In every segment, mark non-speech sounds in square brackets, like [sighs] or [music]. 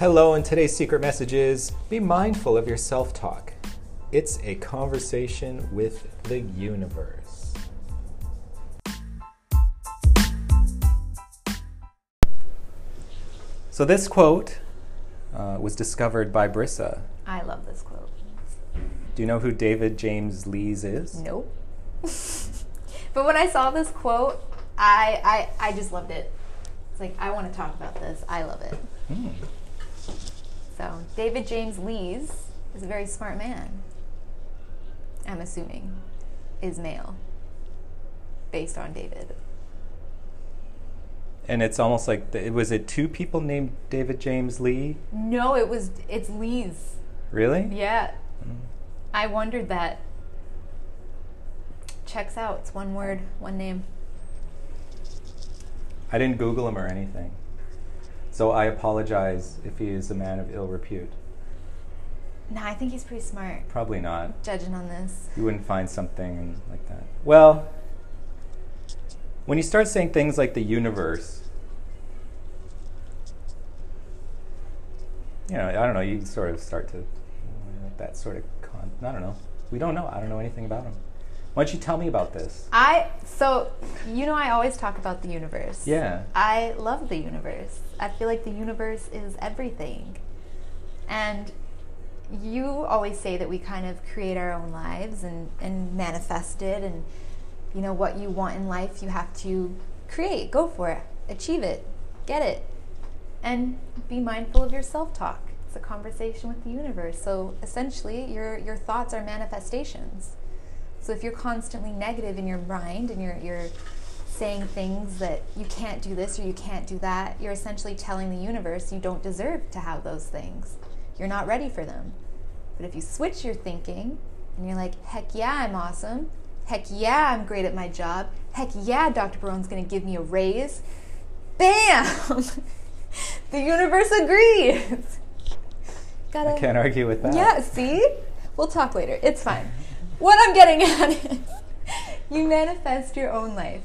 Hello, and today's secret message is be mindful of your self talk. It's a conversation with the universe. So, this quote uh, was discovered by Brissa. I love this quote. Do you know who David James Lees is? Nope. [laughs] but when I saw this quote, I, I I just loved it. It's like I want to talk about this. I love it. Hmm. So David James Lees is a very smart man. I'm assuming is male, based on David. And it's almost like the, was it two people named David James Lee? No, it was it's Lees. Really? Yeah. Hmm. I wondered that. Checks out. It's one word, one name. I didn't Google him or anything. So I apologize if he is a man of ill repute. No, I think he's pretty smart. Probably not. Judging on this. You wouldn't find something like that. Well, when you start saying things like the universe, you know, I don't know, you sort of start to, that sort of, con- I don't know. We don't know. I don't know anything about him. Why don't you tell me about this? I so you know I always talk about the universe. Yeah. I love the universe. I feel like the universe is everything. And you always say that we kind of create our own lives and, and manifest it and you know what you want in life you have to create. Go for it. Achieve it. Get it. And be mindful of your self-talk. It's a conversation with the universe. So essentially your your thoughts are manifestations. So if you're constantly negative in your mind and you're you're saying things that you can't do this or you can't do that, you're essentially telling the universe you don't deserve to have those things. You're not ready for them. But if you switch your thinking and you're like, heck yeah, I'm awesome. Heck yeah, I'm great at my job. Heck yeah, Dr. Barone's gonna give me a raise. Bam! [laughs] the universe agrees. [laughs] Gotta, I can't argue with that. yeah, see? We'll talk later. It's fine. [laughs] What I'm getting at is you manifest your own life.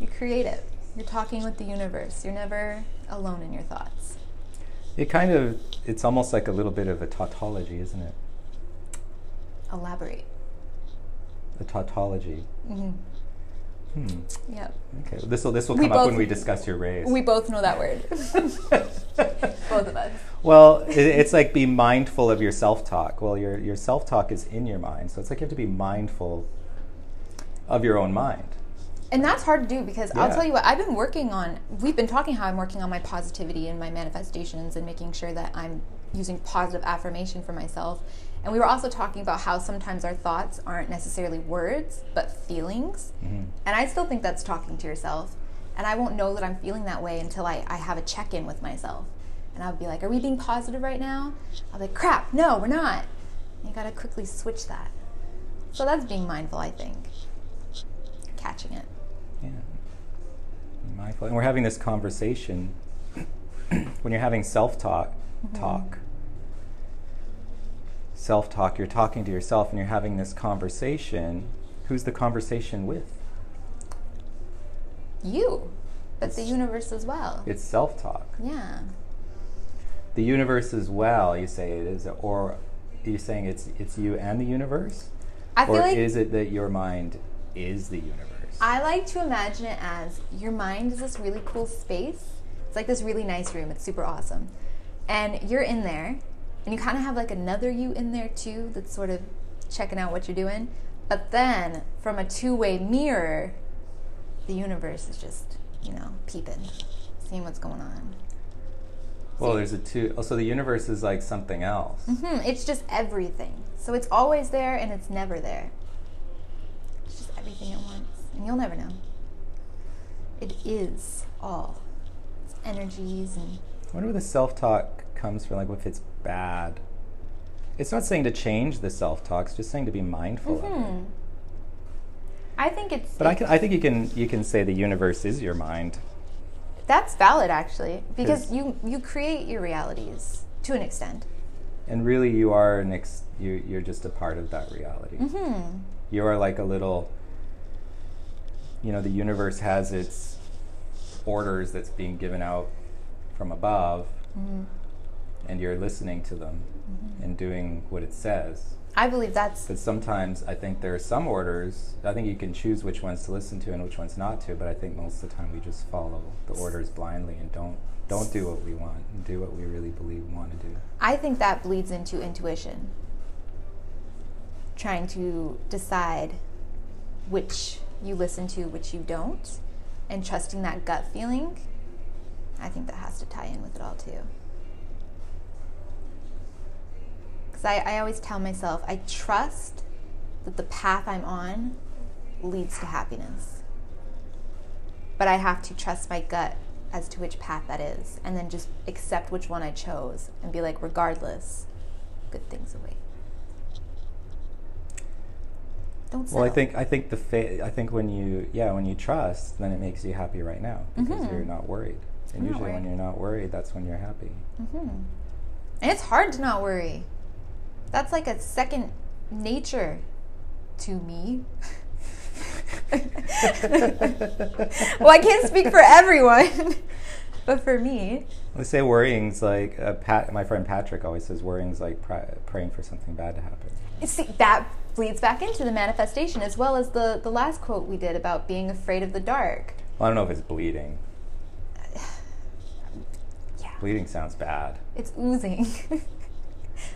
You create it. You're talking with the universe. You're never alone in your thoughts. It kind of, it's almost like a little bit of a tautology, isn't it? Elaborate. A tautology. hmm Hmm. Yep. Okay. This will this will come up when we discuss your raise. We both know that word. [laughs] both of us. Well, it, it's like be mindful of your self-talk. Well, your your self-talk is in your mind, so it's like you have to be mindful of your own mind. And that's hard to do because I'll tell you what, I've been working on, we've been talking how I'm working on my positivity and my manifestations and making sure that I'm using positive affirmation for myself. And we were also talking about how sometimes our thoughts aren't necessarily words, but feelings. Mhm. And I still think that's talking to yourself. And I won't know that I'm feeling that way until I, I have a check in with myself. And I'll be like, Are we being positive right now? I'll be like, Crap, no, we're not. And you gotta quickly switch that. So that's being mindful, I think. Catching it. Yeah. Mindful, and we're having this conversation. [clears throat] when you're having self-talk, talk. Self-talk. You're talking to yourself, and you're having this conversation. Who's the conversation with? You, but the universe as well. It's self-talk. Yeah. the universe as well you say it is or you're you saying it's it's you and the universe I feel or like is it that your mind is the universe I like to imagine it as your mind is this really cool space. It's like this really nice room. It's super awesome. And you're in there, and you kind of have like another you in there too that's sort of checking out what you're doing. But then from a two way mirror, the universe is just, you know, peeping, seeing what's going on. well there's a two oh so the universe is like something else hmm It's just everything. So it's always there and it's never there. It's just everything at once. And you'll never know. It is all. It's energies and I wonder where the self-talk comes from like if it's bad it's not saying to change the self-talk it's just saying to be mindful of it hmm. I think it's but I, can, I think you can you can say the universe is your mind that's valid actually because you you create your realities to an extent. and really you are an ex- you, you're just a part of that reality Hmm. you are like a little you know the universe has its orders that's being given out from above Mhm. And you're listening to them Mm-hmm. and doing what it says. I believe that's But sometimes I think there are some orders. I think you can choose which ones to listen to and which ones not to. But I think most of the time we just follow the orders blindly and don't don't do what we want. and Do what we really believe we want to do. I think that bleeds into intuition. Trying to decide which you listen to, which you don't, and trusting that gut feeling. I think that has to tie in with it all too. Because I, I always tell myself, I trust that the path I'm on leads to happiness. But I have to trust my gut as to which path that is, and then just accept which one I chose and be like, regardless, good things await. Don't settle. Well, I think I think the fa- I think when you yeah when you trust, then it makes you happy right now because Mhm. you're not worried. And I'm usually when you're not worried, that's when you're happy. hmm And it's hard to not worry. That's like a second nature to me. [laughs] well, I can't speak for everyone, but for me, They say worrying's like uh, Pat. My friend Patrick always says worrying's like pr- praying for something bad to happen. see, that bleeds back into the manifestation as well as the, the last quote we did about being afraid of the dark. Well, I don't know if it's bleeding. [sighs] Yeah. Bleeding sounds bad. It's oozing. [laughs]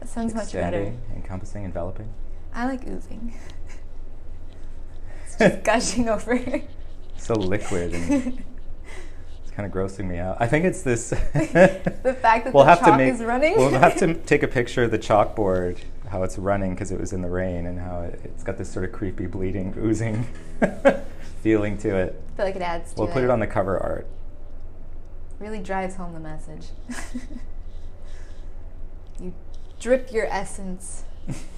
that sounds much better. Encompassing, enveloping. I like oozing. [laughs] It's just gushing over. So liquid and it's kind of grossing me out. I think it's this. [laughs] [laughs] the fact that we'll the have chalk to make. is running. We'll have to take a picture of the chalkboard, how it's running because it was in the rain, and how it, it's got this sort of creepy, bleeding, oozing feeling to it. I feel like it adds to We'll put it on the cover art. Really drives home the message. you drip your essence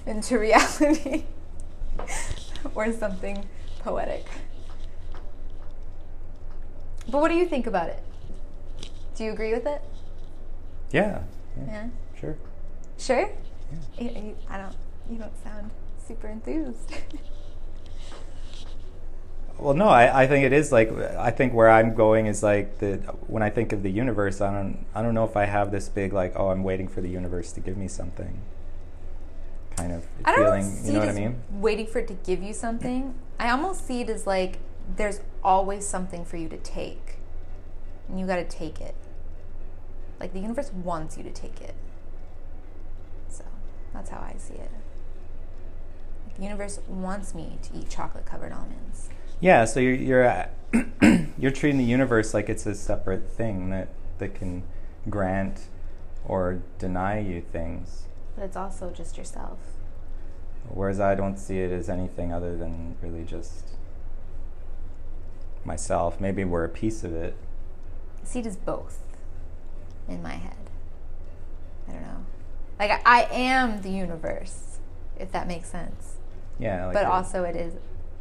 into reality [laughs] or something poetic. But what do you think about it? Do you agree with it? Yeah. Yeah. Yeah. Sure. Sure? Yeah. You- you- I don't you don't sound super enthused. [laughs] Well, no, I, I think it is like I think where I'm going is like the when I think of the universe, I don't I don't know if I have this big like oh I'm waiting for the universe to give me something kind of I don't feeling. see You know what I mean? waiting for it to give you something. I almost see it as like there's always something for you to take, and you got to take it. Like the universe wants you to take it. So that's how I see it. The universe wants me to eat chocolate covered almonds. Yeah. So you're you're uh, [clears throat] you're treating the universe like it's a separate thing that that can grant or deny you things, But it's also just yourself. whereas I don't see it as anything other than really just myself. Maybe we're a piece of it. I see it as both in my head. I don't know. Like I, I am the universe, if that makes sense. Yeah. Like but it- also it is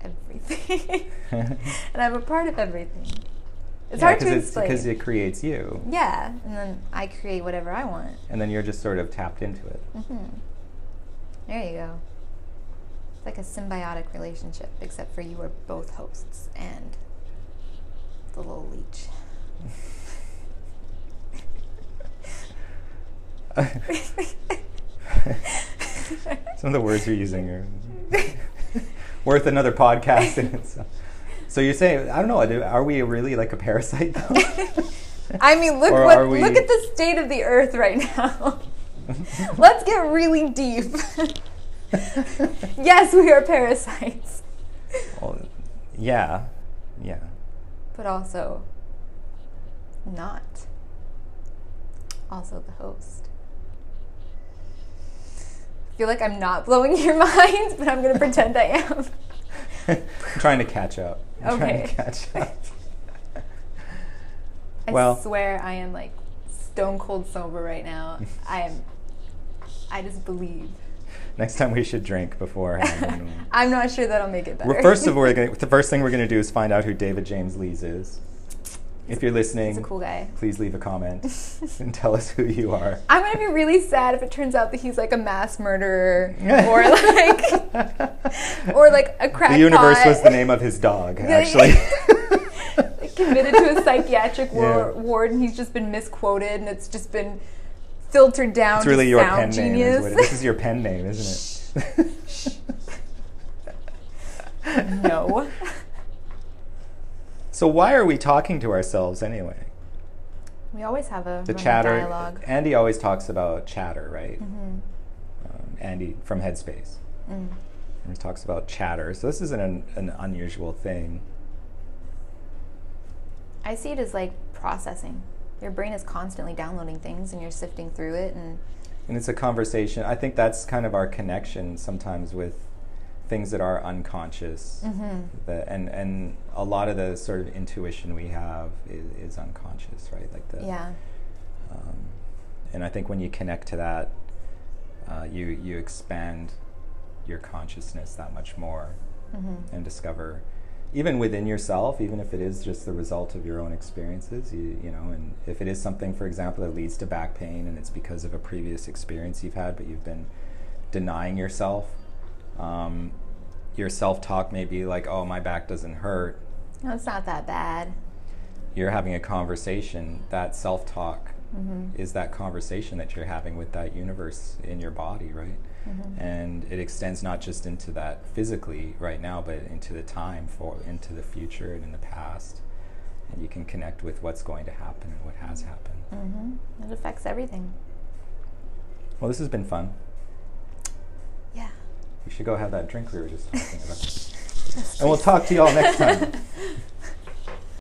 everything. [laughs] [laughs] and I'm a part of everything. It's Yeah, hard to explain. because it creates you, yeah, and then I create whatever I want. and then you're just sort of tapped into it. hmm There you go. It's like a symbiotic relationship, except for you are both hosts and the little leech. [laughs] Some of the words you're using are worth another podcast in itself. So you're saying I don't know. Are we really like a parasite though? [laughs] I mean, look Or what we- look at the state of the earth right now. [laughs] Let's get really deep. [laughs] yes, we are parasites, Well, yeah, yeah. but also not. Also the host. I feel like I'm not blowing your [laughs] mind, but I'm going to pretend I am. I'm [laughs] trying to catch up. I'm trying Okay. to catch up. [laughs] I Well- swear I am like stone cold sober right now. I am. I just believe. Next time we should drink beforehand. I'm not sure that'll make it better. Well, First of all, we're gonna, the first thing we're going to do is find out who David James Lees is. If you're listening, he's a cool guy. please leave a comment [laughs] and tell us who you are. I'm gonna be really sad if it turns out that he's like a mass murderer [laughs] or like or like a crackpot. the universe was the name of his dog, [laughs] actually. committed to a psychiatric war- Yeah. ward and he's just been misquoted and it's just been filtered down. It's really your pen name. Is this is your pen name, isn't it? no. So why are we talking to ourselves anyway? We always have a The chatter. dialogue. Andy always talks about chatter, right? hmm Um, Andy from Headspace. Mm. He talks about chatter. So this isn't an, an unusual thing. I see it as like processing. Your brain is constantly downloading things, and you're sifting through it, and And it's a conversation. I think that's kind of our connection sometimes with things that are unconscious. Mhm. That, and, and a lot of the sort of intuition we have is, is unconscious, right? Like the, yeah, Um, and I think when you connect to that, uh, you you expand your consciousness that much more hmm and discover, even within yourself, even if it is just the result of your own experiences, you you know, and if it is something, for example, that leads to back pain and it's because of a previous experience you've had, but you've been denying yourself. Um, your self-talk may be like, "Oh, my back doesn't hurt," no, it's not that bad. you're having a conversation. That self-talk hmm is that conversation that you're having with that universe in your body, right? hmm And it extends not just into that physically right now, but into the time for into the future and in the past. And you can connect with what's going to happen and what has happened. hmm It affects everything. Well, this has been fun. We should go have that drink we were just talking about. and we'll talk to you all next time. [laughs]